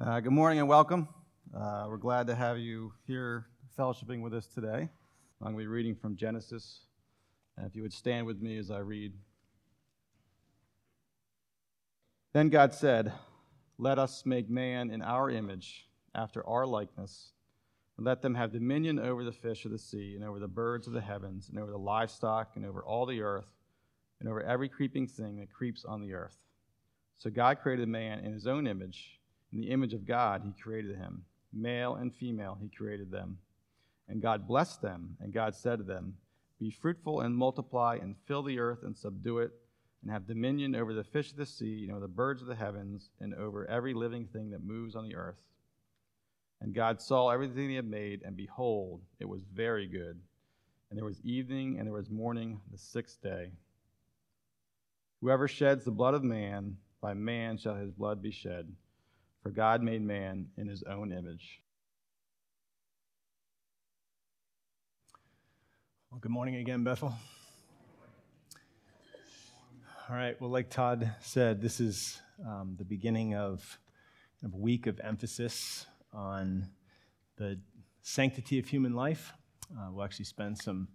Uh, good morning and welcome. Uh, we're glad to have you here fellowshipping with us today. I'm going to be reading from Genesis. And if you would stand with me as I read. Then God said, Let us make man in our image, after our likeness, and let them have dominion over the fish of the sea, and over the birds of the heavens, and over the livestock, and over all the earth, and over every creeping thing that creeps on the earth. So God created man in his own image. In the image of God, he created him. Male and female, he created them. And God blessed them, and God said to them, Be fruitful and multiply, and fill the earth and subdue it, and have dominion over the fish of the sea, and over the birds of the heavens, and over every living thing that moves on the earth. And God saw everything he had made, and behold, it was very good. And there was evening, and there was morning, the sixth day. Whoever sheds the blood of man, by man shall his blood be shed. For God made man in his own image. Well, good morning again, Bethel. All right, well, like Todd said, this is um, the beginning of a week of emphasis on the sanctity of human life. Uh, we'll actually spend some,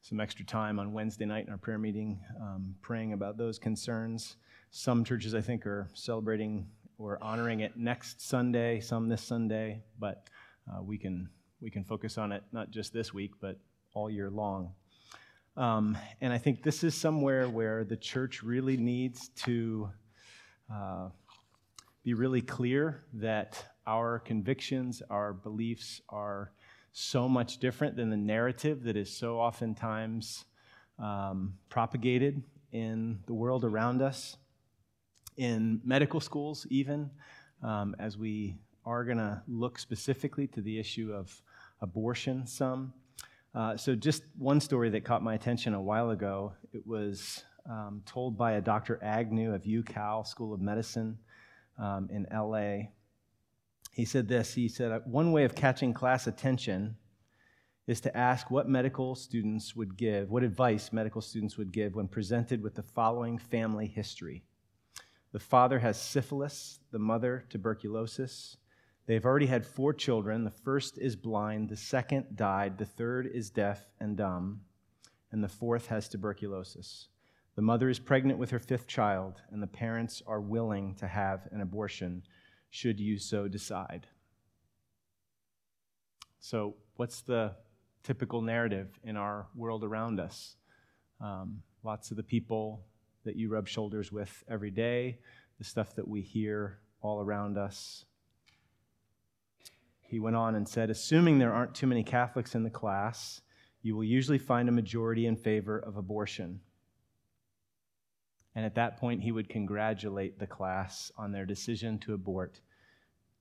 some extra time on Wednesday night in our prayer meeting um, praying about those concerns. Some churches, I think, are celebrating or honoring it next Sunday, some this Sunday, but uh, we, can, we can focus on it not just this week, but all year long. Um, and I think this is somewhere where the church really needs to uh, be really clear that our convictions, our beliefs are so much different than the narrative that is so oftentimes um, propagated in the world around us in medical schools, even, um, as we are going to look specifically to the issue of abortion some. Uh, so, just one story that caught my attention a while ago. It was um, told by a Dr. Agnew of UCal School of Medicine um, in LA. He said this He said, One way of catching class attention is to ask what medical students would give, what advice medical students would give when presented with the following family history. The father has syphilis, the mother, tuberculosis. They've already had four children. The first is blind, the second died, the third is deaf and dumb, and the fourth has tuberculosis. The mother is pregnant with her fifth child, and the parents are willing to have an abortion should you so decide. So, what's the typical narrative in our world around us? Um, lots of the people that you rub shoulders with every day, the stuff that we hear all around us. He went on and said, Assuming there aren't too many Catholics in the class, you will usually find a majority in favor of abortion. And at that point, he would congratulate the class on their decision to abort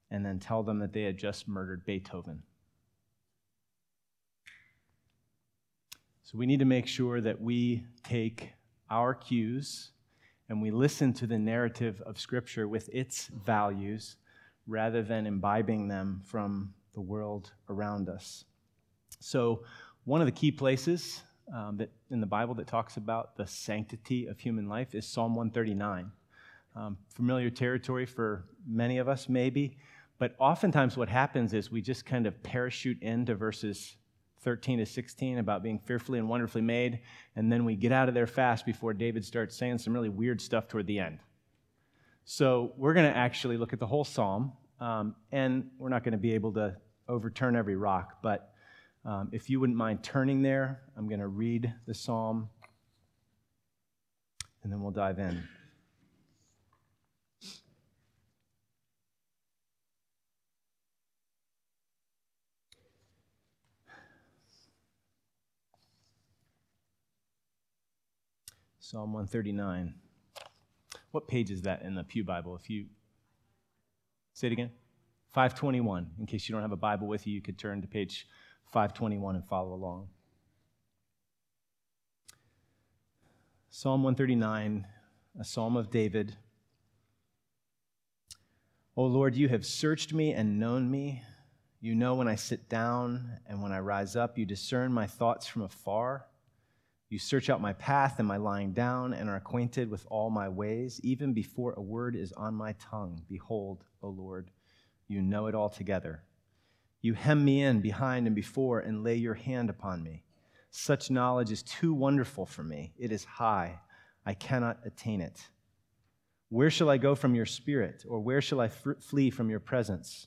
and then tell them that they had just murdered Beethoven. So we need to make sure that we take our cues and we listen to the narrative of Scripture with its values rather than imbibing them from the world around us. So, one of the key places um, that in the Bible that talks about the sanctity of human life is Psalm 139. Um, familiar territory for many of us, maybe, but oftentimes what happens is we just kind of parachute into verses 13 to 16 about being fearfully and wonderfully made. And then we get out of there fast before David starts saying some really weird stuff toward the end. So we're going to actually look at the whole psalm. Um, and we're not going to be able to overturn every rock. But um, if you wouldn't mind turning there, I'm going to read the psalm. And then we'll dive in. Psalm 139. What page is that in the Pew Bible? If you say it again, 521. In case you don't have a Bible with you, you could turn to page 521 and follow along. Psalm 139, a psalm of David. O Lord, you have searched me and known me. You know when I sit down and when I rise up. You discern my thoughts from afar. You search out my path and my lying down and are acquainted with all my ways. Even before a word is on my tongue, behold, O Lord, You know it all altogether. You hem me in behind and before and lay your hand upon me. Such knowledge is too wonderful for me. It is high. I cannot attain it. Where shall I go from your spirit, or where shall I flee from your presence?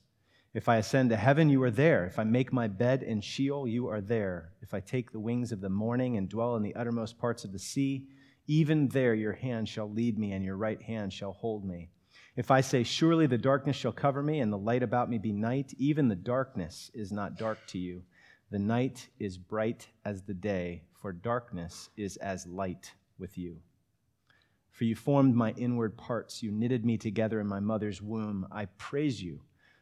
If I ascend to heaven, you are there. If I make my bed in Sheol, you are there. If I take the wings of the morning and dwell in the uttermost parts of the sea, even there your hand shall lead me, and your right hand shall hold me. If I say, Surely the darkness shall cover me, and the light about me be night, even the darkness is not dark to you. The night is bright as the day, for darkness is as light with you. For you formed my inward parts, you knitted me together in my mother's womb. I praise you,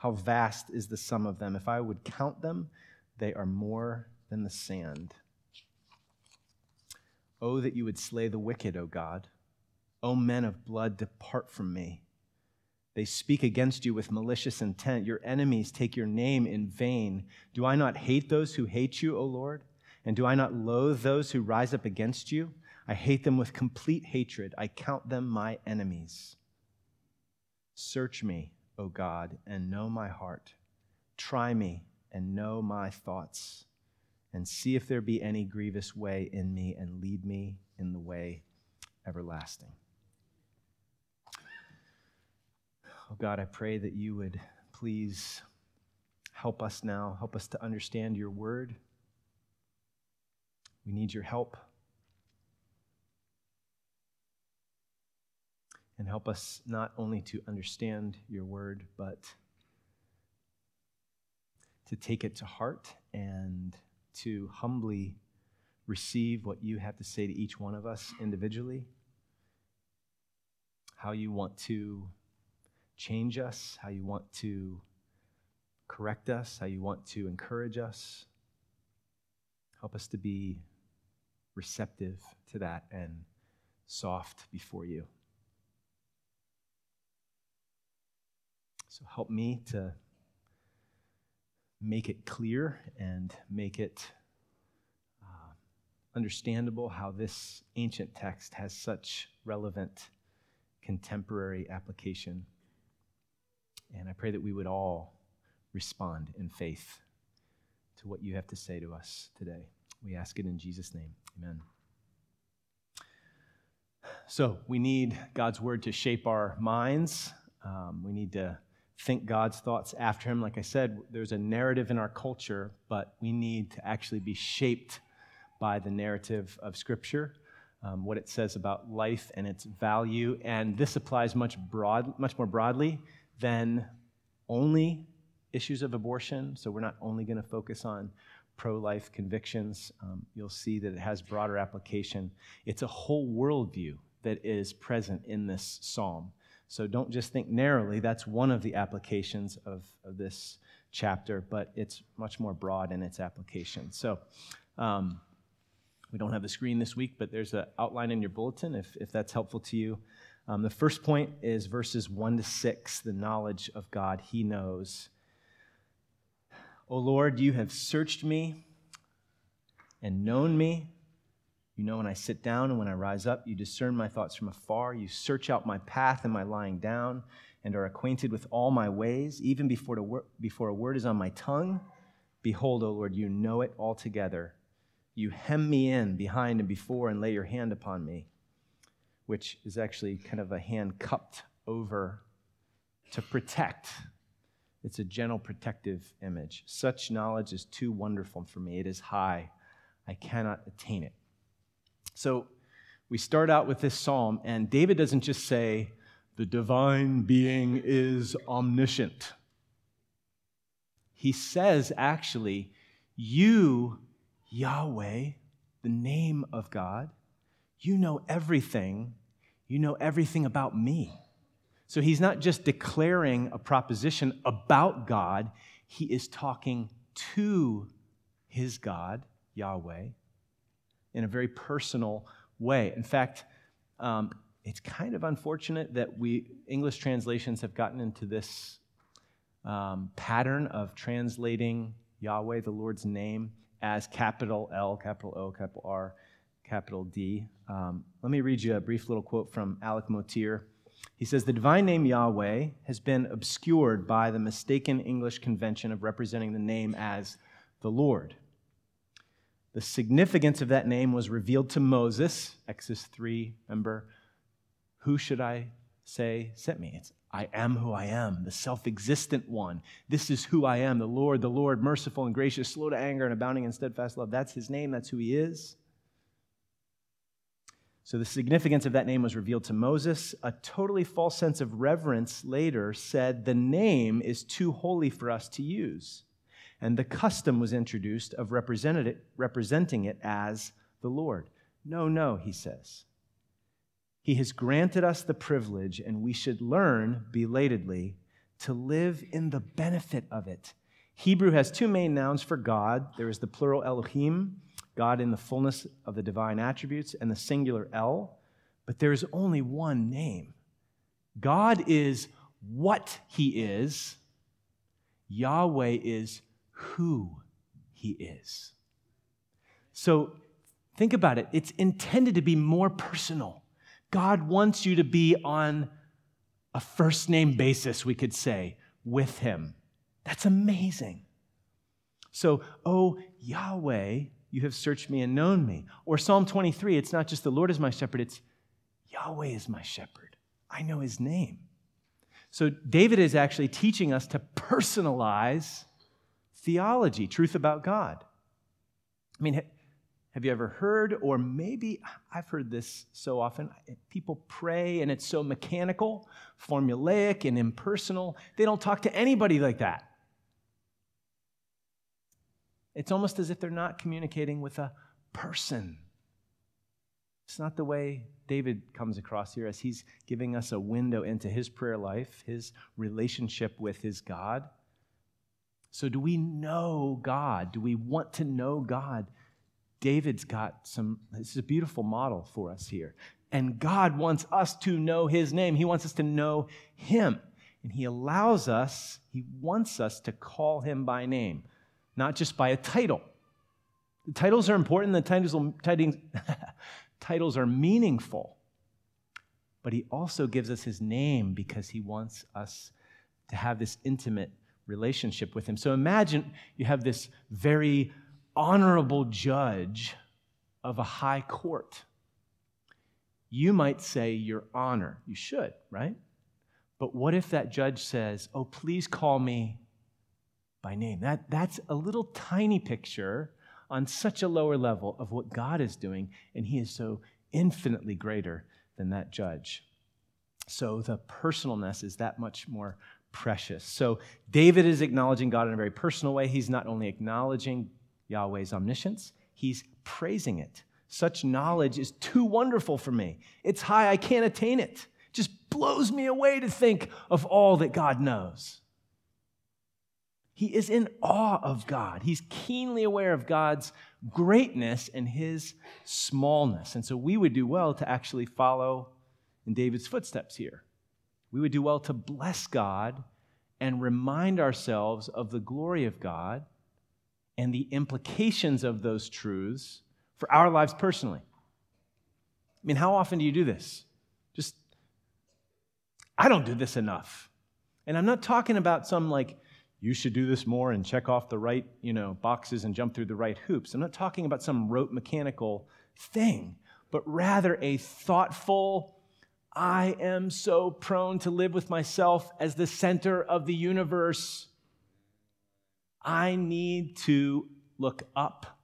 How vast is the sum of them. If I would count them, they are more than the sand. Oh, that you would slay the wicked, O God. O men of blood, depart from me. They speak against you with malicious intent. Your enemies take your name in vain. Do I not hate those who hate you, O Lord? And do I not loathe those who rise up against you? I hate them with complete hatred. I count them my enemies. Search me, O God, and know my heart. Try me and know my thoughts, and see if there be any grievous way in me, and lead me in the way everlasting. Oh God, I pray that you would please help us now, help us to understand your word. We need your help. And help us not only to understand your word, but to take it to heart and to humbly receive what you have to say to each one of us individually, how you want to change us, how you want to correct us, how you want to encourage us. Help us to be receptive to that and soft before you. So help me to make it clear and make it uh, understandable how this ancient text has such relevant contemporary application. And I pray that we would all respond in faith to what you have to say to us today. We ask it in Jesus' name. Amen. So, we need God's word to shape our minds. Um, we need to think God's thoughts after him. Like I said, there's a narrative in our culture, but we need to actually be shaped by the narrative of Scripture, um, what it says about life and its value. And this applies much, broad, much more broadly than only issues of abortion. So we're not only going to focus on pro life convictions. Um, you'll see that it has broader application. It's a whole worldview that is present in this psalm. So don't just think narrowly. That's one of the applications of, of this chapter, but it's much more broad in its application. So um, we don't have the screen this week, but there's an outline in your bulletin if, if that's helpful to you. Um, the first point is verses 1 to 6, the knowledge of God he knows. O Lord, you have searched me and known me. You know when I sit down and when I rise up. You discern my thoughts from afar. You search out my path and my lying down and are acquainted with all my ways, even before, a word is on my tongue. Behold, O Lord, you know it altogether. You hem me in behind and before and lay your hand upon me, which is actually kind of a hand cupped over to protect. It's a gentle protective image. Such knowledge is too wonderful for me. It is high. I cannot attain it. So we start out with this psalm, and David doesn't just say, the divine being is omniscient. He says, actually, you, Yahweh, the name of God, you know everything. You know everything about me. So he's not just declaring a proposition about God, he is talking to his God, Yahweh, in a very personal way. In fact, um, it's kind of unfortunate that we English translations have gotten into this um, pattern of translating Yahweh, the Lord's name, as capital L, capital O, capital R, capital D. Um, let me read you a brief little quote from Alec Motyer. He says The divine name Yahweh has been obscured by the mistaken English convention of representing the name as the Lord. The significance of that name was revealed to Moses, Exodus 3, remember? Who should I say sent me? It's I am who I am, the self existent one. This is who I am, the Lord, the Lord, merciful and gracious, slow to anger and abounding in steadfast love. That's his name, that's who he is. So the significance of that name was revealed to Moses. A totally false sense of reverence later said the name is too holy for us to use. And the custom was introduced of representing it as the Lord. No, no, he says. He has granted us the privilege, and we should learn, belatedly, to live in the benefit of it. Hebrew has two main nouns for God there is the plural Elohim, God in the fullness of the divine attributes, and the singular El, but there is only one name. God is what He is, Yahweh is who He is. So think about it. It's intended to be more personal. God wants you to be on a first name basis, we could say, with Him. That's amazing. So, oh, Yahweh, you have searched me and known me. Or Psalm 23, it's not just the Lord is my shepherd, it's Yahweh is my shepherd. I know his name. So, David is actually teaching us to personalize theology, truth about God. I mean, have you ever heard, or maybe I've heard this so often? Eh, people pray and it's so mechanical, formulaic, and impersonal. They don't talk to anybody like that. It's almost as if they're not communicating with a person. It's not the way David comes across here as he's giving us a window into his prayer life, his relationship with his God. So, do we know God? Do we want to know God? David's got some, this is a beautiful model for us here. And God wants us to know his name. He wants us to know him. And he allows us, he wants us to call him by name, not just by a title. The titles are important, the titles, titles, titles are meaningful. But he also gives us his name because he wants us to have this intimate relationship with him. So imagine you have this very honorable judge of a high court. You might say, Your Honor. You should, right? But what if that judge says, Oh, please call me by name? That, that's a little tiny picture on such a lower level of what God is doing, and He is so infinitely greater than that judge. So the personalness is that much more precious. So David is acknowledging God in a very personal way. He's not only acknowledging Yahweh's omniscience, he's praising it. Such knowledge is too wonderful for me. It's high, I can't attain it. it just blows me away to think of all that God knows. He is in awe of God. He's keenly aware of God's greatness and his smallness. And so we would do well to actually follow in David's footsteps here. We would do well to bless God and remind ourselves of the glory of God and the implications of those truths for our lives personally. I mean, how often do you do this? Just, I don't do this enough. And I'm not talking about some like, you should do this more and check off the right, you know, boxes and jump through the right hoops. I'm not talking about some rote mechanical thing, but rather a thoughtful, I am so prone to live with myself as the center of the universe. I need to look up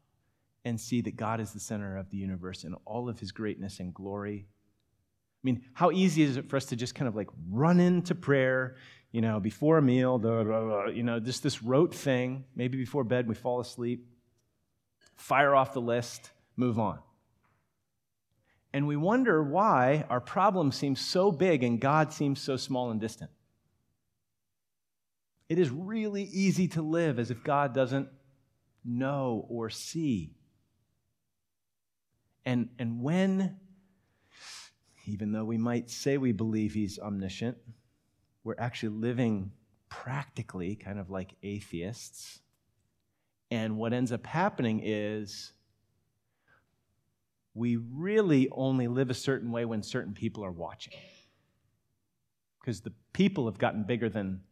and see that God is the center of the universe and all of his greatness and glory. I mean, how easy is it for us to just kind of like run into prayer, you know, before a meal, you know, just this rote thing. Maybe before bed we fall asleep, fire off the list, move on. And we wonder why our problem seems so big and God seems so small and distant. It is really easy to live as if God doesn't know or see. And, and when, even though we might say we believe he's omniscient, we're actually living practically kind of like atheists. And what ends up happening is we really only live a certain way when certain people are watching. Because the people have gotten bigger than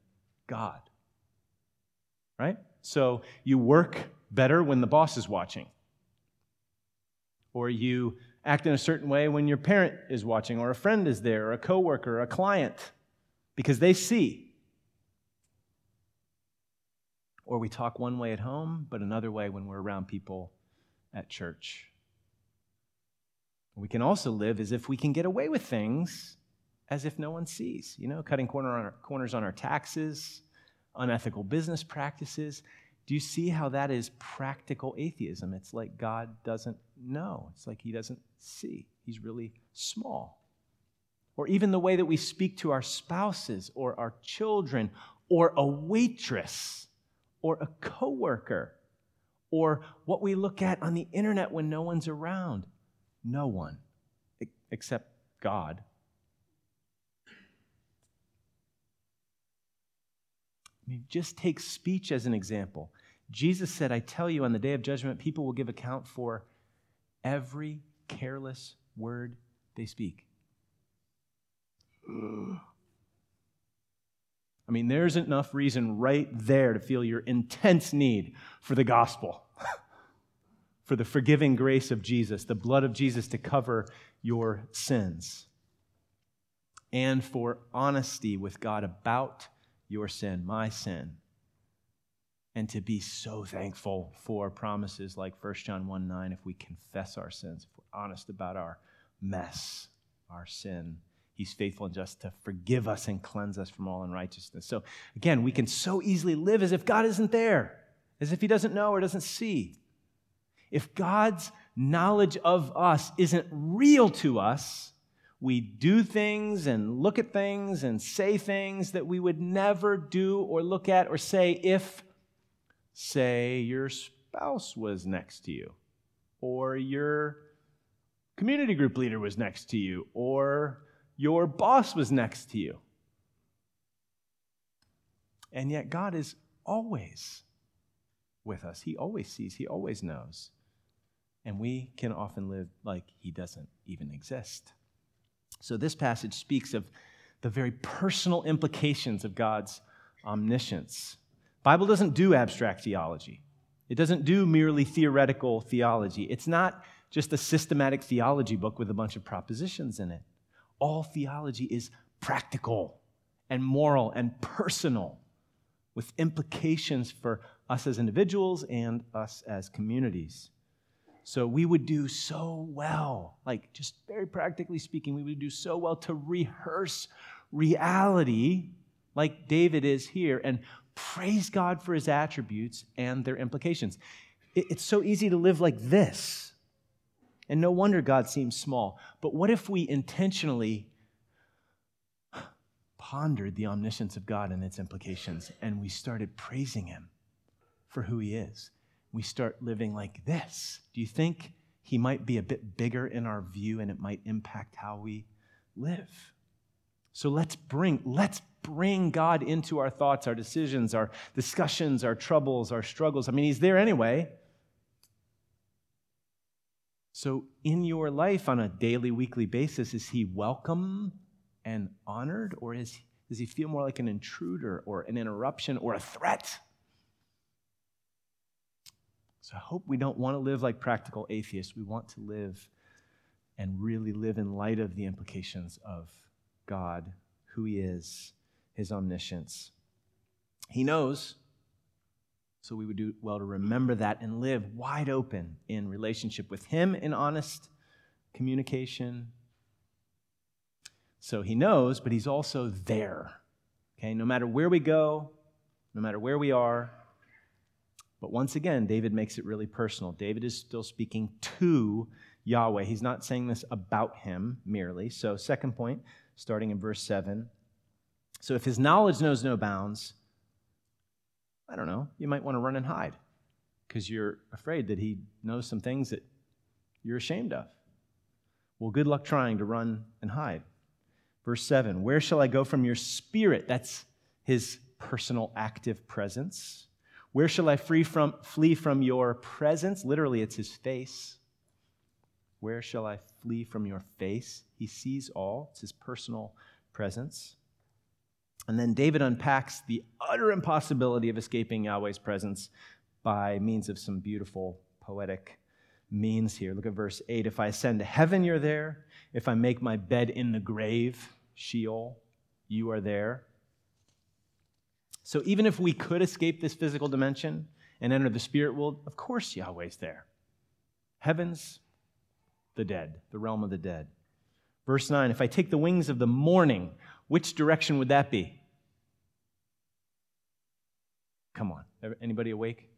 God. Right? So you work better when the boss is watching. Or you act in a certain way when your parent is watching, or a friend is there, or a coworker, or a client, because they see. Or we talk one way at home, but another way when we're around people at church. We can also live as if we can get away with things as if no one sees, you know, cutting corner on our, corners on our taxes, unethical business practices. Do you see how that is practical atheism? It's like God doesn't know, it's like he doesn't see. He's really small. Or even the way that we speak to our spouses or our children or a waitress or a coworker or what we look at on the internet when no one's around. No one except God. I mean, just take speech as an example. Jesus said, I tell you, on the day of judgment, people will give account for every careless word they speak. I mean, there's enough reason right there to feel your intense need for the gospel for the forgiving grace of Jesus, the blood of Jesus to cover your sins, and for honesty with God about your sin, my sin, and to be so thankful for promises like 1 John 1 9, if we confess our sins, if we're honest about our mess, our sin. He's faithful and just to forgive us and cleanse us from all unrighteousness. So, again, we can so easily live as if God isn't there, as if He doesn't know or doesn't see. If God's knowledge of us isn't real to us, we do things and look at things and say things that we would never do or look at or say if, say, your spouse was next to you, or your community group leader was next to you, or your boss was next to you. And yet, God is always with us. He always sees, He always knows and we can often live like he doesn't even exist. So, this passage speaks of the very personal implications of God's omniscience. Bible doesn't do abstract theology. It doesn't do merely theoretical theology. It's not just a systematic theology book with a bunch of propositions in it. All theology is practical and moral and personal with implications for us as individuals and us as communities. So we would do so well, like just very practically speaking, we would do so well to rehearse reality like David is here and praise God for his attributes and their implications. It's so easy to live like this. And no wonder God seems small. But what if we intentionally pondered the omniscience of God and its implications and we started praising him for who he is? We start living like this, do you think he might be a bit bigger in our view and it might impact how we live? So let's bring, let's bring God into our thoughts, our decisions, our discussions, our troubles, our struggles. I mean, he's there anyway. So, in your life on a daily, weekly basis, is he welcome and honored, or is, does he feel more like an intruder or an interruption or a threat? So I hope we don't want to live like practical atheists. We want to live and really live in light of the implications of God, who He is, His omniscience. He knows, so we would do well to remember that and live wide open in relationship with Him in honest communication. So He knows, but He's also there. Okay, no matter where we go, no matter where we are, but once again, David makes it really personal. David is still speaking to Yahweh. He's not saying this about him merely. So, second point, starting in verse 7. So, if his knowledge knows no bounds, I don't know, you might want to run and hide. because you're afraid that he knows some things that you're ashamed of. Well, good luck trying to run and hide. Verse 7 Where shall I go from your spirit? That's his personal active presence. Where shall I flee from, flee from your presence? Literally, it's his face. Where shall I flee from your face? He sees all, it's his personal presence. And then David unpacks the utter impossibility of escaping Yahweh's presence by means of some beautiful poetic means here. Look at verse 8. If I ascend to heaven, you're there. If I make my bed in the grave, Sheol, you are there. So even if we could escape this physical dimension and enter the spirit world, of course Yahweh's there. Heaven's the dead, the realm of the dead. Verse 9 If I take the wings of the morning, which direction would that be? Come on. Anybody awake?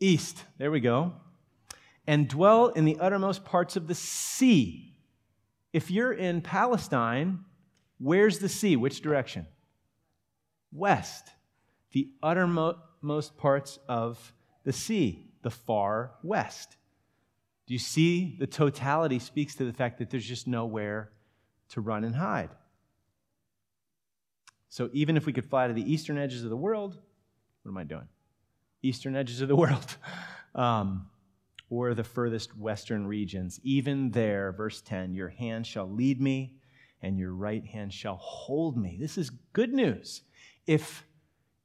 East. There we go. And dwell in the uttermost parts of the sea. If you're in Palestine, where's the sea? Which direction? West. The uttermost parts of the sea, the far west. Do you see the totality speaks to the fact that there's just nowhere to run and hide? So even if we could fly to the eastern edges of the world, what am I doing? Eastern edges of the world. Um, or the furthest western regions. Even there, verse 10, your hand shall lead me and your right hand shall hold me. This is good news. If,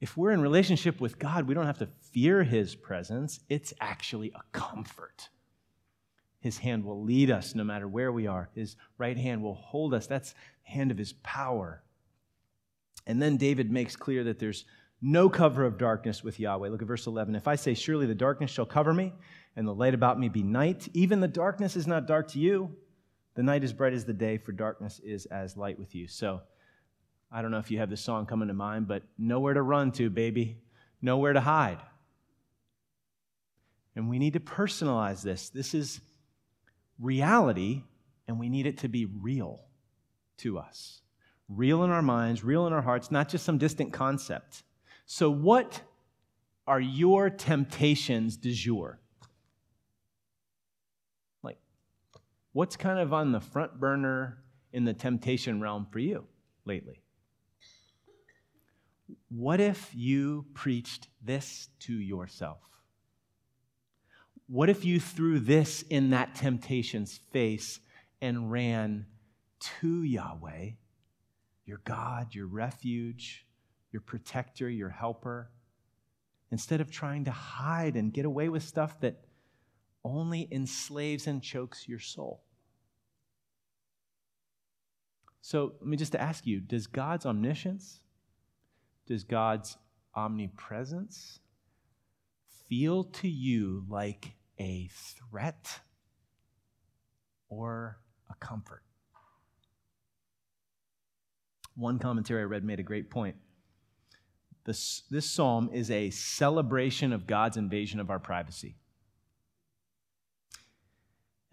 if we're in relationship with God, we don't have to fear his presence. It's actually a comfort. His hand will lead us no matter where we are. His right hand will hold us. That's the hand of his power. And then David makes clear that there's no cover of darkness with Yahweh. Look at verse 11. If I say, Surely the darkness shall cover me, and the light about me be night, even the darkness is not dark to you. The night is bright as the day, for darkness is as light with you. So, I don't know if you have this song coming to mind, but nowhere to run to, baby, nowhere to hide. And we need to personalize this. This is reality, and we need it to be real to us. Real in our minds, real in our hearts, not just some distant concept. So, what are your temptations du jour? Like, what's kind of on the front burner in the temptation realm for you lately? What if you preached this to yourself? What if you threw this in that temptation's face and ran to Yahweh, your God, your refuge, your protector, your helper, instead of trying to hide and get away with stuff that only enslaves and chokes your soul. So let me just ask you does God's omniscience, does God's omnipresence feel to you like a threat or a comfort? One commentary I read made a great point. This, this psalm is a celebration of God's invasion of our privacy.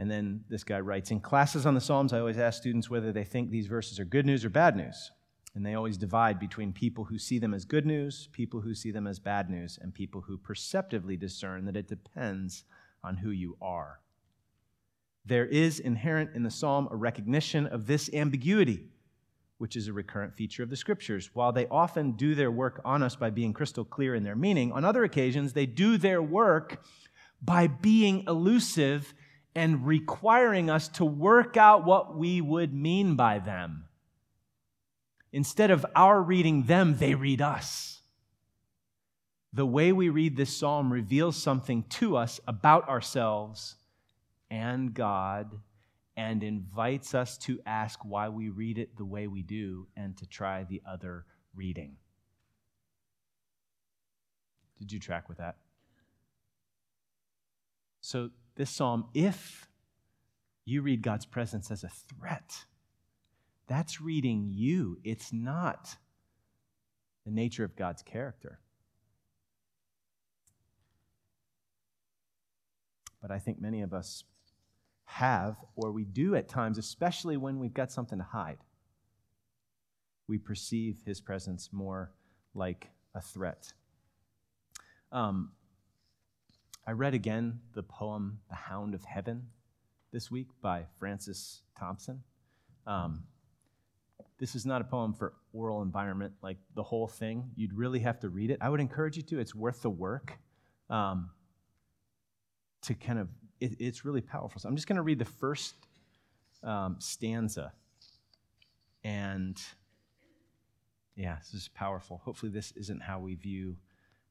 And then this guy writes In classes on the Psalms, I always ask students whether they think these verses are good news or bad news. And they always divide between people who see them as good news, people who see them as bad news, and people who perceptively discern that it depends on who you are. There is inherent in the psalm a recognition of this ambiguity which is a recurrent feature of the scriptures. While they often do their work on us by being crystal clear in their meaning, on other occasions, they do their work by being elusive and requiring us to work out what we would mean by them. Instead of our reading them, they read us. The way we read this psalm reveals something to us about ourselves and God and invites us to ask why we read it the way we do and to try the other reading. Did you track with that? So, this psalm, if you read God's presence as a threat, that's reading you. It's not the nature of God's character. But I think many of us have, or we do at times, especially when we've got something to hide. We perceive his presence more like a threat. Um, I read again the poem The Hound of Heaven this week by Francis Thompson. Um, this is not a poem for oral environment, like the whole thing. You'd really have to read it. I would encourage you to. It's worth the work um, to kind of, it, it's really powerful. So I'm just going to read the first um, stanza. And yeah, this is powerful. Hopefully, this isn't how we view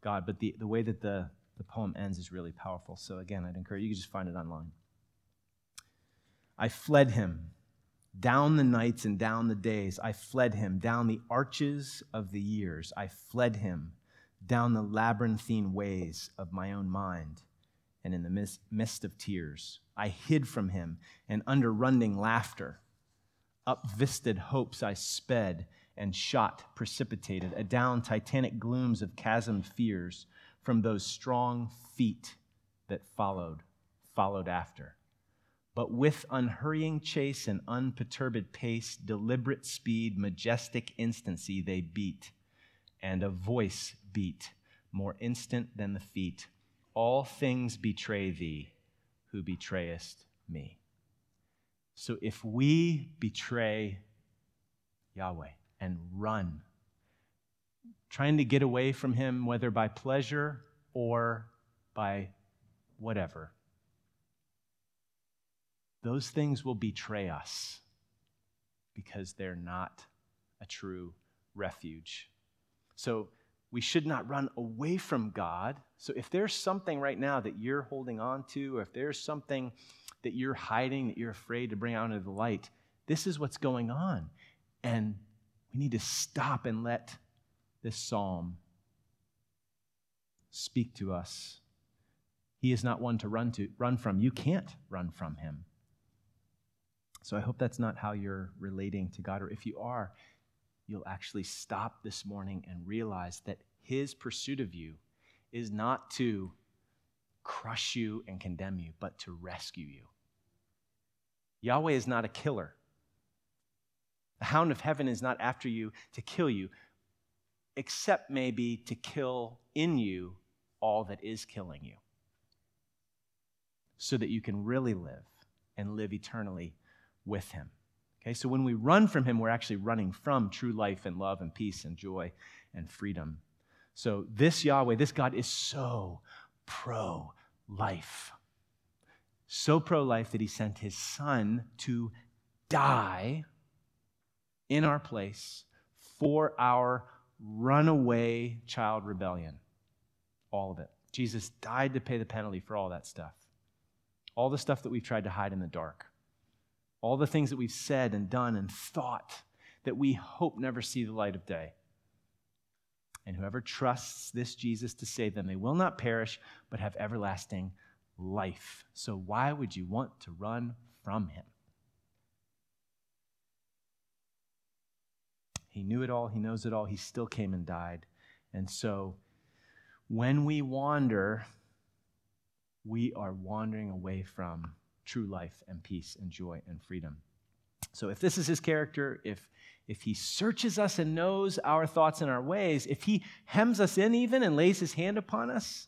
God, but the, the way that the, the poem ends is really powerful. So, again, I'd encourage you, you can just find it online. I fled him down the nights and down the days. I fled him down the arches of the years. I fled him down the labyrinthine ways of my own mind and in the mist of tears. I hid from him, and under running laughter, up vistaed hopes I sped and shot precipitated, adown titanic glooms of chasmed fears from those strong feet that followed, followed after. But with unhurrying chase and unperturbed pace, deliberate speed, majestic instancy, they beat, and a voice beat, more instant than the feet. All things betray thee, who betrayest me. So if we betray Yahweh and run, trying to get away from him, whether by pleasure or by whatever, those things will betray us because they're not a true refuge. So we should not run away from God. So if there's something right now that you're holding on to, or if there's something that you're hiding, that you're afraid to bring out into the light, this is what's going on. And we need to stop and let this psalm speak to us. He is not one to run to run from. You can't run from him. So I hope that's not how you're relating to God. Or if you are, you'll actually stop this morning and realize that His pursuit of you is not to crush you and condemn you, but to rescue you. Yahweh is not a killer. The hound of heaven is not after you to kill you, except maybe to kill in you all that is killing you, so that you can really live and live eternally with him. Okay, so when we run from him, we're actually running from true life and love and peace and joy and freedom. So this Yahweh, this God is so pro life. So pro life that he sent his son to die in our place for our runaway child rebellion. All of it. Jesus died to pay the penalty for all that stuff. All the stuff that we've tried to hide in the dark all the things that we've said and done and thought that we hope never see the light of day. And whoever trusts this Jesus to save them, they will not perish, but have everlasting life. So why would you want to run from him? He knew it all, he knows it all, he still came and died. And so when we wander, we are wandering away from true life and peace and joy and freedom. So if this is his character, if if he searches us and knows our thoughts and our ways, if he hems us in even and lays his hand upon us,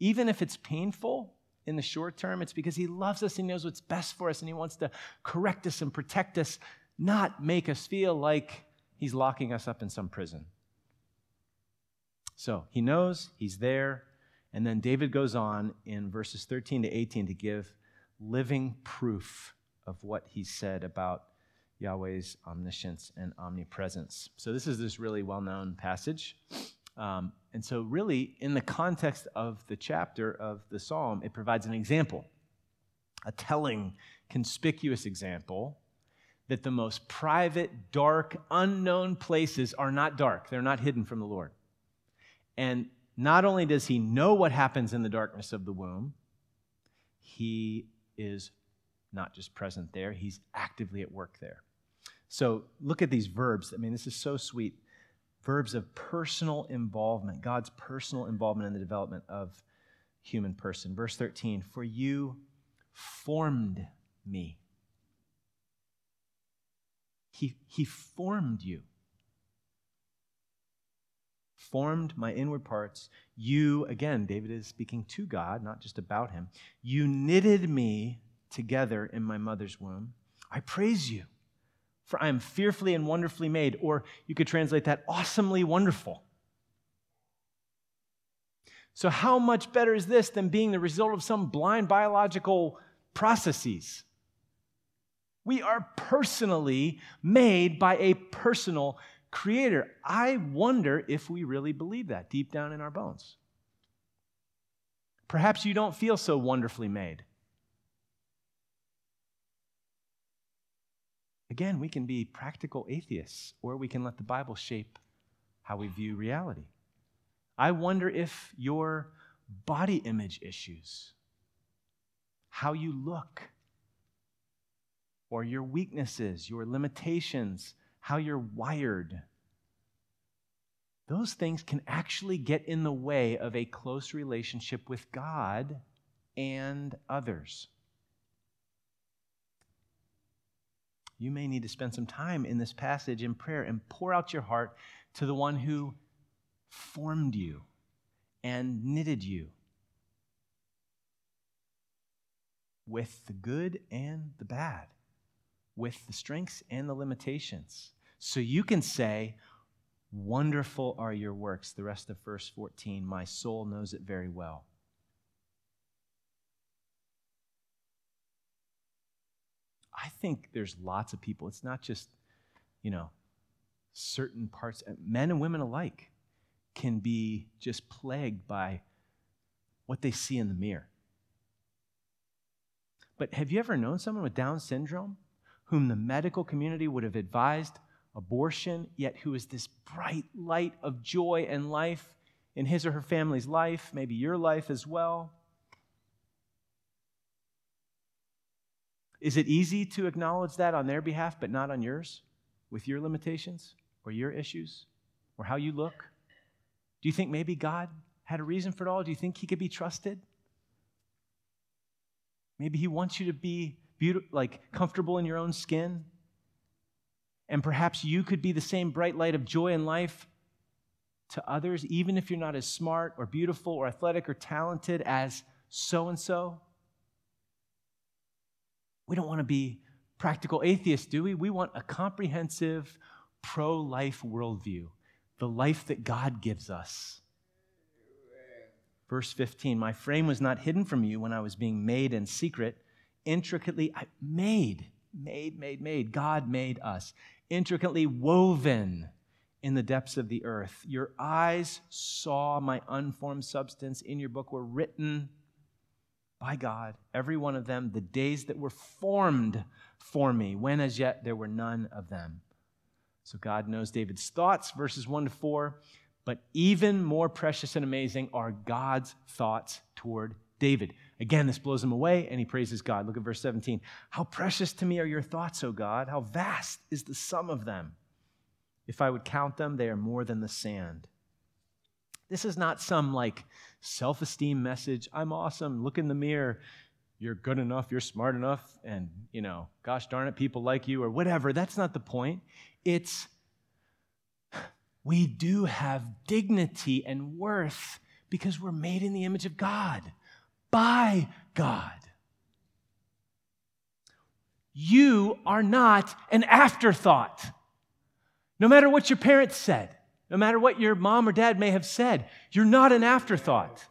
even if it's painful in the short term, it's because he loves us and knows what's best for us and he wants to correct us and protect us, not make us feel like he's locking us up in some prison. So he knows, he's there. And then David goes on in verses 13 to 18 to give living proof of what he said about Yahweh's omniscience and omnipresence. So, this is this really well known passage. Um, and so, really, in the context of the chapter of the psalm, it provides an example, a telling, conspicuous example that the most private, dark, unknown places are not dark. They're not hidden from the Lord. And not only does he know what happens in the darkness of the womb, he is not just present there, he's actively at work there. So look at these verbs. I mean, this is so sweet. Verbs of personal involvement, God's personal involvement in the development of human person. Verse 13, for you formed me. He, he formed you. Formed my inward parts. You, again, David is speaking to God, not just about him. You knitted me together in my mother's womb. I praise you, for I am fearfully and wonderfully made. Or you could translate that awesomely wonderful. So, how much better is this than being the result of some blind biological processes? We are personally made by a personal creator. I wonder if we really believe that deep down in our bones. Perhaps you don't feel so wonderfully made. Again, we can be practical atheists, or we can let the Bible shape how we view reality. I wonder if your body image issues, how you look, or your weaknesses, your limitations, how you're wired. Those things can actually get in the way of a close relationship with God and others. You may need to spend some time in this passage in prayer and pour out your heart to the one who formed you and knitted you with the good and the bad with the strengths and the limitations. So you can say, Wonderful are your works. The rest of verse 14, my soul knows it very well. I think there's lots of people, it's not just, you know, certain parts, uh, men and women alike can be just plagued by what they see in the mirror. But have you ever known someone with Down syndrome whom the medical community would have advised abortion, yet who is this bright light of joy and life in his or her family's life, maybe your life as well. Is it easy to acknowledge that on their behalf, but not on yours, with your limitations or your issues or how you look? Do you think maybe God had a reason for it all? Do you think He could be trusted? Maybe He wants you to be beautiful, like comfortable in your own skin. And perhaps you could be the same bright light of joy and life to others, even if you're not as smart or beautiful or athletic or talented as so and so. We don't want to be practical atheists, do we? We want a comprehensive pro life worldview, the life that God gives us. Verse 15 My frame was not hidden from you when I was being made in secret intricately made, made, made, made. God made us, intricately woven in the depths of the earth. Your eyes saw my unformed substance in your book were written by God, every one of them, the days that were formed for me, when as yet there were none of them. So God knows David's thoughts, verses 1 to 4. But even more precious and amazing are God's thoughts toward David. Again, this blows him away, and he praises God. Look at verse 17. How precious to me are your thoughts, O God! How vast is the sum of them! If I would count them, they are more than the sand. This is not some like self esteem message. I'm awesome. Look in the mirror. You're good enough. You're smart enough. And, you know, gosh darn it, people like you or whatever. That's not the point. It's we do have dignity and worth because we're made in the image of God by God. You are not an afterthought. No matter what your parents said, no matter what your mom or dad may have said, you're not an afterthought.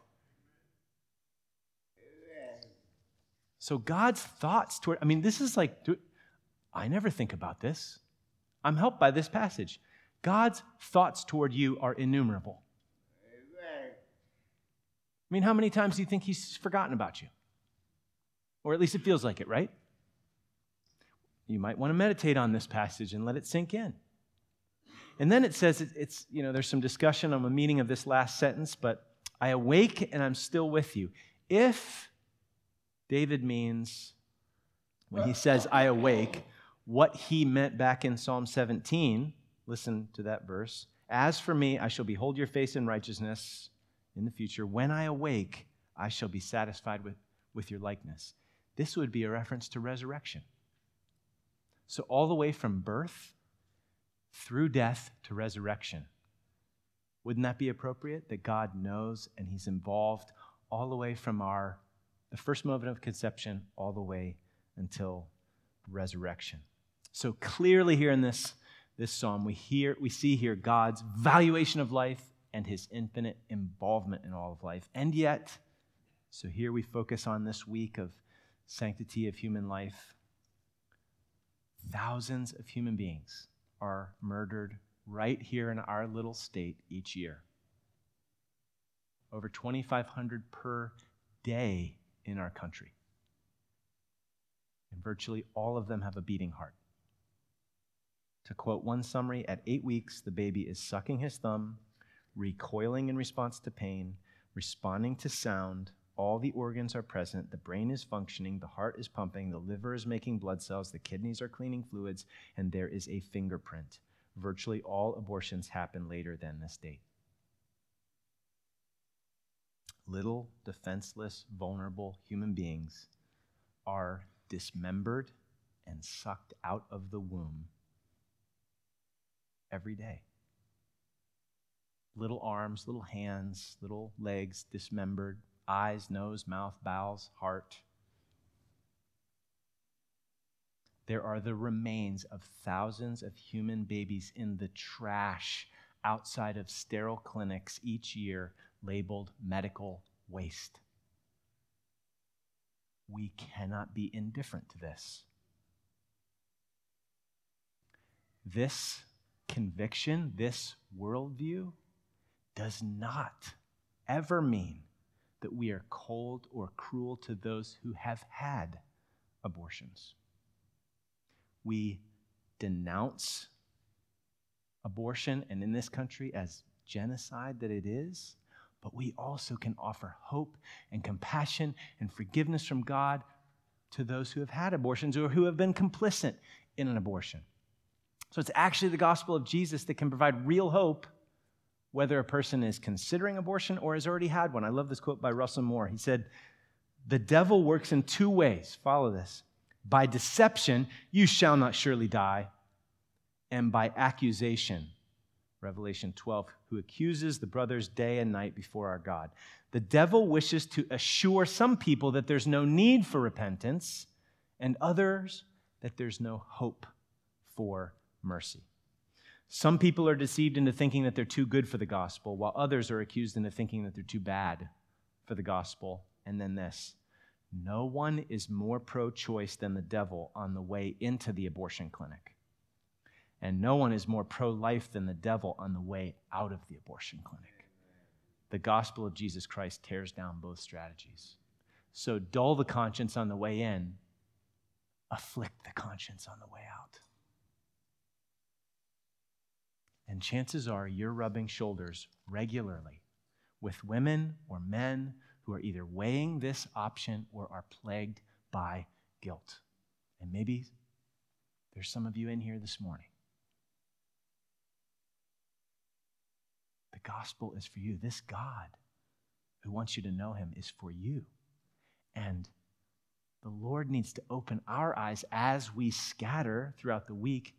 So God's thoughts toward, I mean, this is like, I never think about this. I'm helped by this passage. God's thoughts toward you are innumerable. Mean, how many times do you think he's forgotten about you? Or at least it feels like it, right? You might want to meditate on this passage and let it sink in. And then it says it's, you know, there's some discussion on the meaning of this last sentence, but I awake and I'm still with you. If David means, when he says, I awake, what he meant back in Psalm 17, listen to that verse. As for me, I shall behold your face in righteousness in the future, when I awake, I shall be satisfied with, with your likeness. This would be a reference to resurrection. So, all the way from birth through death to resurrection, Wouldn't that be appropriate? That God knows and He's involved all the way from our the first moment of conception all the way until resurrection. So clearly here in this, this psalm, we hear we see here God's valuation of life and his infinite involvement in all of life. And yet, so here we focus on this week of sanctity of human life. Thousands of human beings are murdered right here in our little state each year. Over 2,500 per day in our country. And virtually all of them have a beating heart. To quote one summary, at eight weeks, the baby is sucking his thumb, recoiling in response to pain, responding to sound. All the organs are present. The brain is functioning. The heart is pumping. The liver is making blood cells. The kidneys are cleaning fluids. And there is a fingerprint. Virtually all abortions happen later than this date. Little, defenseless, vulnerable human beings are dismembered and sucked out of the womb every day. Little arms, little hands, little legs dismembered, eyes, nose, mouth, bowels, heart. There are the remains of thousands of human babies in the trash outside of sterile clinics each year labeled medical waste. We cannot be indifferent to this. This conviction, this worldview, does not ever mean that we are cold or cruel to those who have had abortions. We denounce abortion, and in this country, as genocide that it is, but we also can offer hope and compassion and forgiveness from God to those who have had abortions or who have been complicit in an abortion. So it's actually the gospel of Jesus that can provide real hope whether a person is considering abortion or has already had one. I love this quote by Russell Moore. He said, The devil works in two ways. Follow this. By deception, you shall not surely die, and by accusation, Revelation 12, who accuses the brothers day and night before our God. The devil wishes to assure some people that there's no need for repentance, and others that there's no hope for mercy. Some people are deceived into thinking that they're too good for the gospel, while others are accused into thinking that they're too bad for the gospel. And then this no one is more pro choice than the devil on the way into the abortion clinic. And no one is more pro life than the devil on the way out of the abortion clinic. The gospel of Jesus Christ tears down both strategies. So dull the conscience on the way in, afflict the conscience on the way out. And chances are you're rubbing shoulders regularly with women or men who are either weighing this option or are plagued by guilt. And maybe there's some of you in here this morning. The gospel is for you. This God who wants you to know him is for you. And the Lord needs to open our eyes as we scatter throughout the week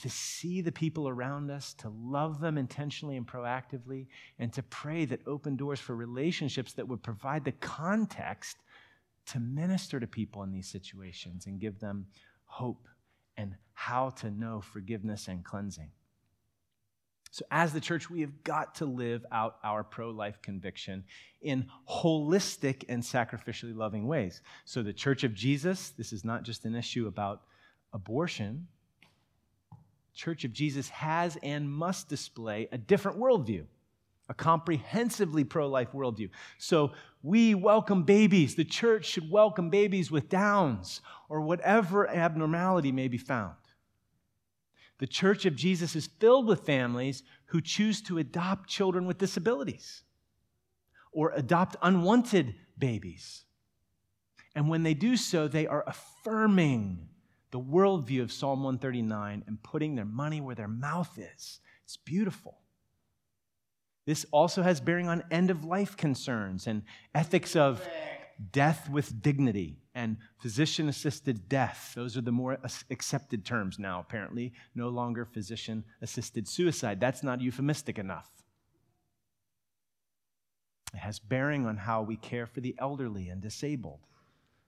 to see the people around us, to love them intentionally and proactively, and to pray that open doors for relationships that would provide the context to minister to people in these situations and give them hope and how to know forgiveness and cleansing. So, as the church, we have got to live out our pro life conviction in holistic and sacrificially loving ways. So, the church of Jesus, this is not just an issue about abortion, Church of Jesus has and must display a different worldview, a comprehensively pro life worldview. So we welcome babies. The church should welcome babies with Downs or whatever abnormality may be found. The church of Jesus is filled with families who choose to adopt children with disabilities or adopt unwanted babies. And when they do so, they are affirming the worldview of Psalm 139 and putting their money where their mouth is. It's beautiful. This also has bearing on end of life concerns and ethics of death with dignity and physician assisted death. Those are the more accepted terms now, apparently. No longer physician assisted suicide. That's not euphemistic enough. It has bearing on how we care for the elderly and disabled.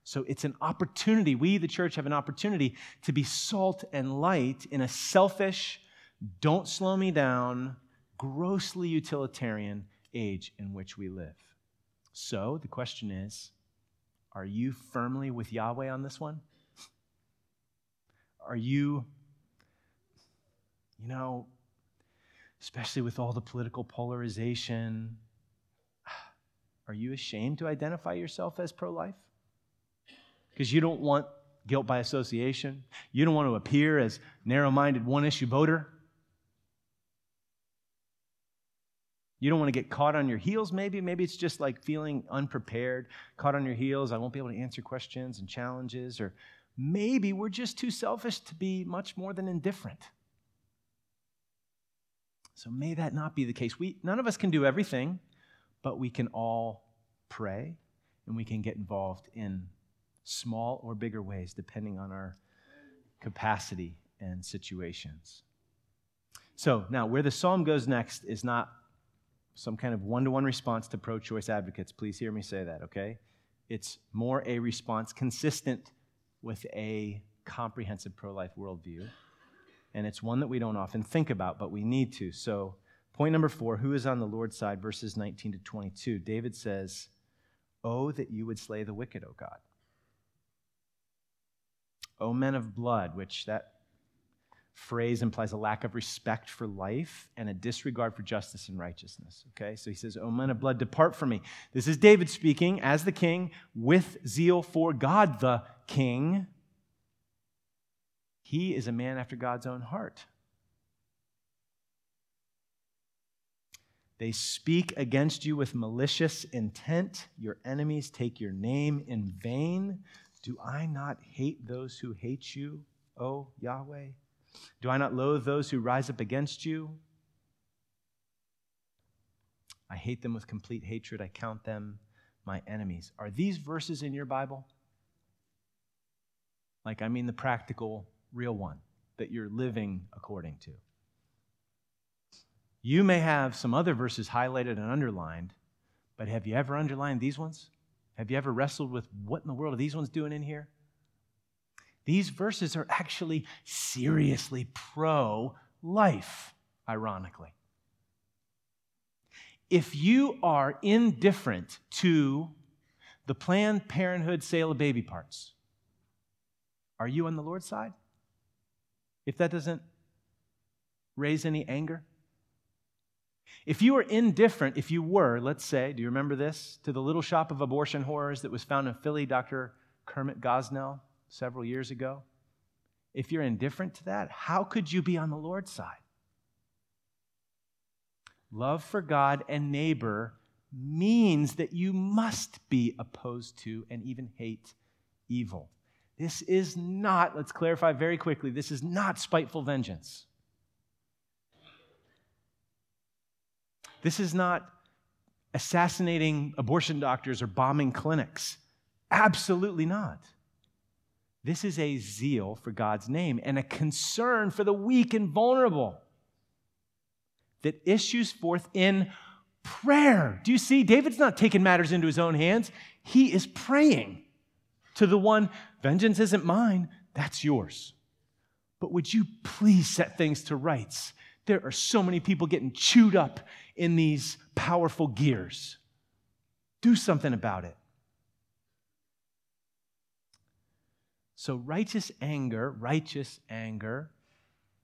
So it's an opportunity. We, the church, have an opportunity to be salt and light in a selfish, don't slow me down, grossly utilitarian age in which we live. So the question is are you firmly with Yahweh on this one? Are you, you know, especially with all the political polarization, are you ashamed to identify yourself as pro life? Because you don't want guilt by association. You don't want to appear as narrow minded, one issue voter. You don't want to get caught on your heels, maybe. Maybe it's just like feeling unprepared, caught on your heels. I won't be able to answer questions and challenges. Or maybe we're just too selfish to be much more than indifferent. So may that not be the case. We, none of us can do everything, but we can all pray and we can get involved in small or bigger ways depending on our capacity and situations. So now, where the psalm goes next is not some kind of one to one response to pro choice advocates. Please hear me say that, okay? It's more a response consistent with a comprehensive pro life worldview. And it's one that we don't often think about, but we need to. So, point number four who is on the Lord's side, verses 19 to 22? David says, Oh, that you would slay the wicked, O God. O men of blood, which that phrase implies a lack of respect for life and a disregard for justice and righteousness. Okay, so he says, O men of blood, depart from me. This is David speaking as the king with zeal for God the king. He is a man after God's own heart. They speak against you with malicious intent. Your enemies take your name in vain. Do I not hate those who hate you, O Yahweh? Do I not loathe those who rise up against you? I hate them with complete hatred. I count them my enemies. Are these verses in your Bible? Like, I mean, the practical, real one that you're living according to. You may have some other verses highlighted and underlined, but have you ever underlined these ones? Have you ever wrestled with what in the world are these ones doing in here? These verses are actually seriously pro life, ironically. If you are indifferent to the Planned Parenthood sale of baby parts, are you on the Lord's side? If that doesn't raise any anger? If you are indifferent, if you were, let's say, do you remember this, to the little shop of abortion horrors that was found in Philly, Dr. Kermit Gosnell? several years ago, if you're indifferent to that, how could you be on the Lord's side? Love for God and neighbor means that you must be opposed to and even hate evil. This is not, let's clarify very quickly, this is not spiteful vengeance. This is not assassinating abortion doctors or bombing clinics. Absolutely not. This is a zeal for God's name and a concern for the weak and vulnerable that issues forth in prayer. Do you see? David's not taking matters into his own hands, he is praying to the one, vengeance isn't mine, that's yours. But would you please set things to rights? There are so many people getting chewed up in these powerful gears. Do something about it. So, righteous anger, righteous anger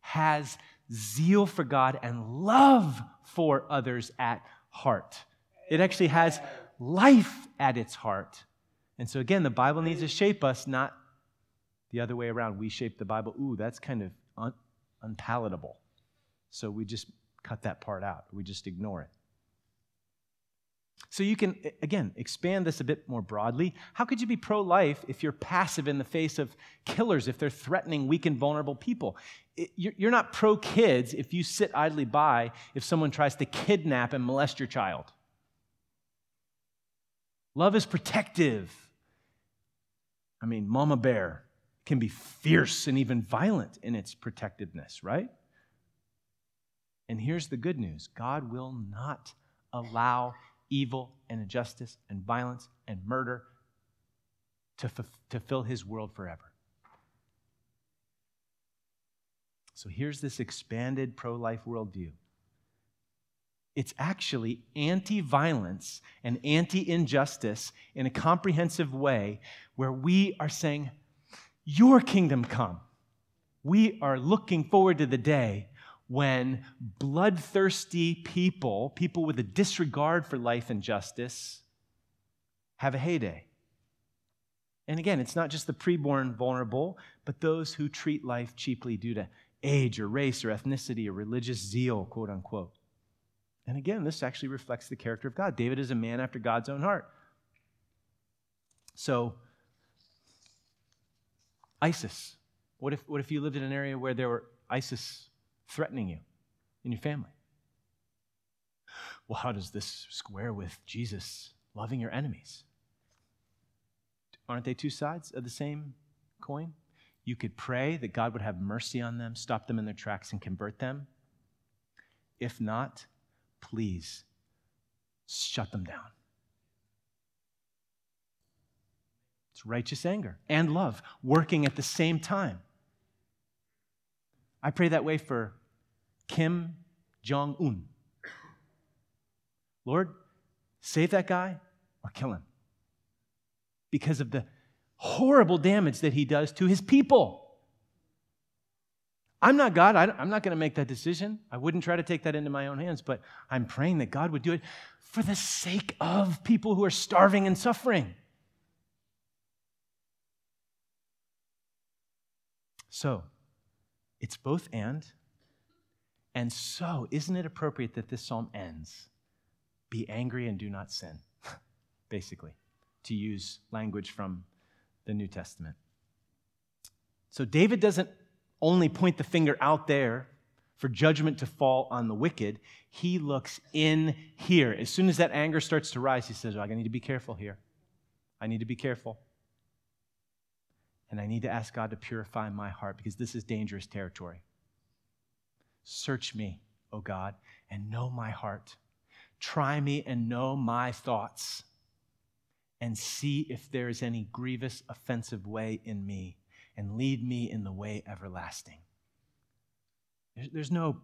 has zeal for God and love for others at heart. It actually has life at its heart. And so, again, the Bible needs to shape us, not the other way around. We shape the Bible. Ooh, that's kind of un- unpalatable. So we just cut that part out, we just ignore it. So you can, again, expand this a bit more broadly. How could you be pro life if you're passive in the face of killers, if they're threatening weak and vulnerable people? You're not pro kids if you sit idly by if someone tries to kidnap and molest your child. Love is protective. I mean, Mama Bear can be fierce and even violent in its protectiveness, right? And here's the good news God will not allow evil and injustice and violence and murder to, f- to fill his world forever. So here's this expanded pro life worldview. It's actually anti violence and anti injustice in a comprehensive way where we are saying, Your kingdom come. We are looking forward to the day when bloodthirsty people, people with a disregard for life and justice, have a heyday. And again, it's not just the preborn vulnerable, but those who treat life cheaply due to age or race or ethnicity or religious zeal, quote unquote. And again, this actually reflects the character of God. David is a man after God's own heart. So, ISIS. What if, what if you lived in an area where there were ISIS threatening you and your family? Well, how does this square with Jesus loving your enemies? Aren't they two sides of the same coin? You could pray that God would have mercy on them, stop them in their tracks, and convert them. If not, please shut them down. It's righteous anger and love working at the same time. I pray that way for Kim Jong un. Lord, save that guy or kill him because of the horrible damage that he does to his people. I'm not God. I'm not going to make that decision. I wouldn't try to take that into my own hands, but I'm praying that God would do it for the sake of people who are starving and suffering. So, it's both and. And so, isn't it appropriate that this psalm ends? Be angry and do not sin, basically, to use language from the New Testament. So, David doesn't only point the finger out there for judgment to fall on the wicked. He looks in here. As soon as that anger starts to rise, he says, oh, I need to be careful here. I need to be careful. And I need to ask God to purify my heart because this is dangerous territory. Search me, O God, and know my heart. Try me and know my thoughts, and see if there is any grievous, offensive way in me and lead me in the way everlasting. There's no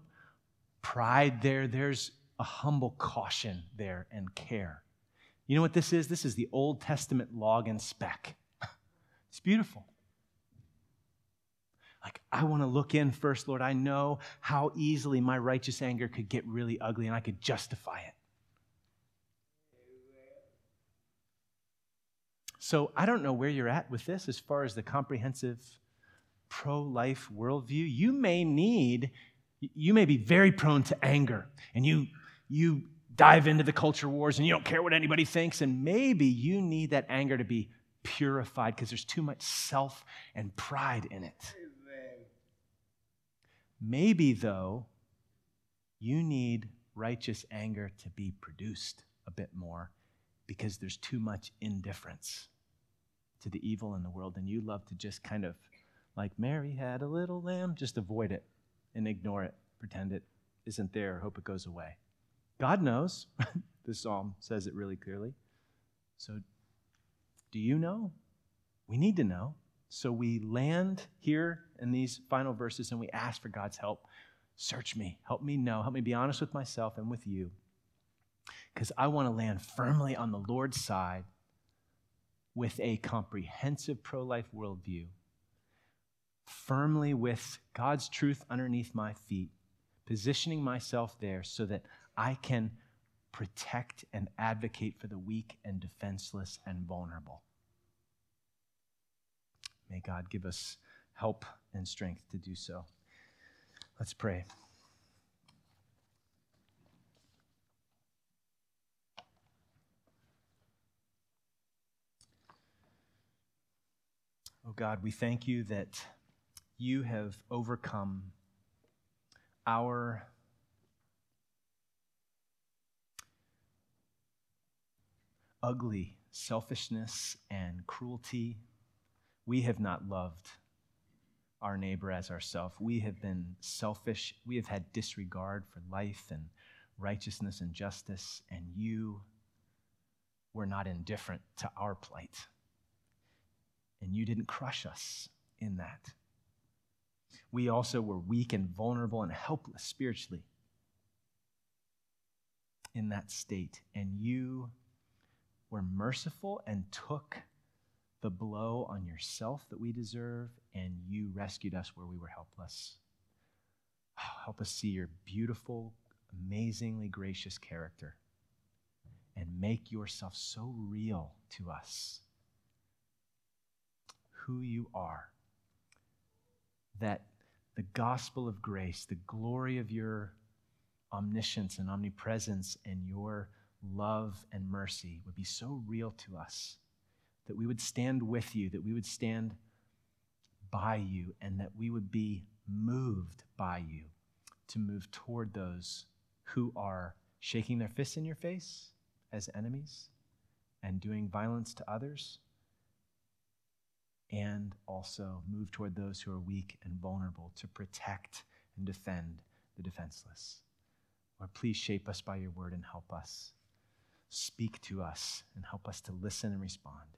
pride there, there's a humble caution there and care. You know what this is? This is the Old Testament log and speck. It's beautiful. Like, I want to look in first, Lord. I know how easily my righteous anger could get really ugly and I could justify it. So I don't know where you're at with this as far as the comprehensive pro life worldview. You may need, you may be very prone to anger and you, you dive into the culture wars and you don't care what anybody thinks. And maybe you need that anger to be purified because there's too much self and pride in it. Maybe, though, you need righteous anger to be produced a bit more because there's too much indifference to the evil in the world, and you love to just kind of, like Mary had a little lamb, just avoid it and ignore it, pretend it isn't there, hope it goes away. God knows. the psalm says it really clearly. So, do you know? We need to know. So, we land here in these final verses and we ask for God's help. Search me, help me know, help me be honest with myself and with you. Because I want to land firmly on the Lord's side with a comprehensive pro life worldview, firmly with God's truth underneath my feet, positioning myself there so that I can protect and advocate for the weak and defenseless and vulnerable. May God give us help and strength to do so. Let's pray. Oh God, we thank you that you have overcome our ugly selfishness and cruelty. We have not loved our neighbor as ourself. We have been selfish. We have had disregard for life and righteousness and justice. And you, were not indifferent to our plight. And you didn't crush us in that. We also were weak and vulnerable and helpless spiritually in that state. And you were merciful and took the blow on yourself that we deserve, and you rescued us where we were helpless. Oh, help us see your beautiful, amazingly gracious character and make yourself so real to us. Who you are. That the gospel of grace, the glory of your omniscience and omnipresence and your love and mercy would be so real to us that we would stand with you, that we would stand by you, and that we would be moved by you to move toward those who are shaking their fists in your face as enemies and doing violence to others, and also move toward those who are weak and vulnerable to protect and defend the defenseless. Lord, please shape us by your word and help us. Speak to us and help us to listen and respond.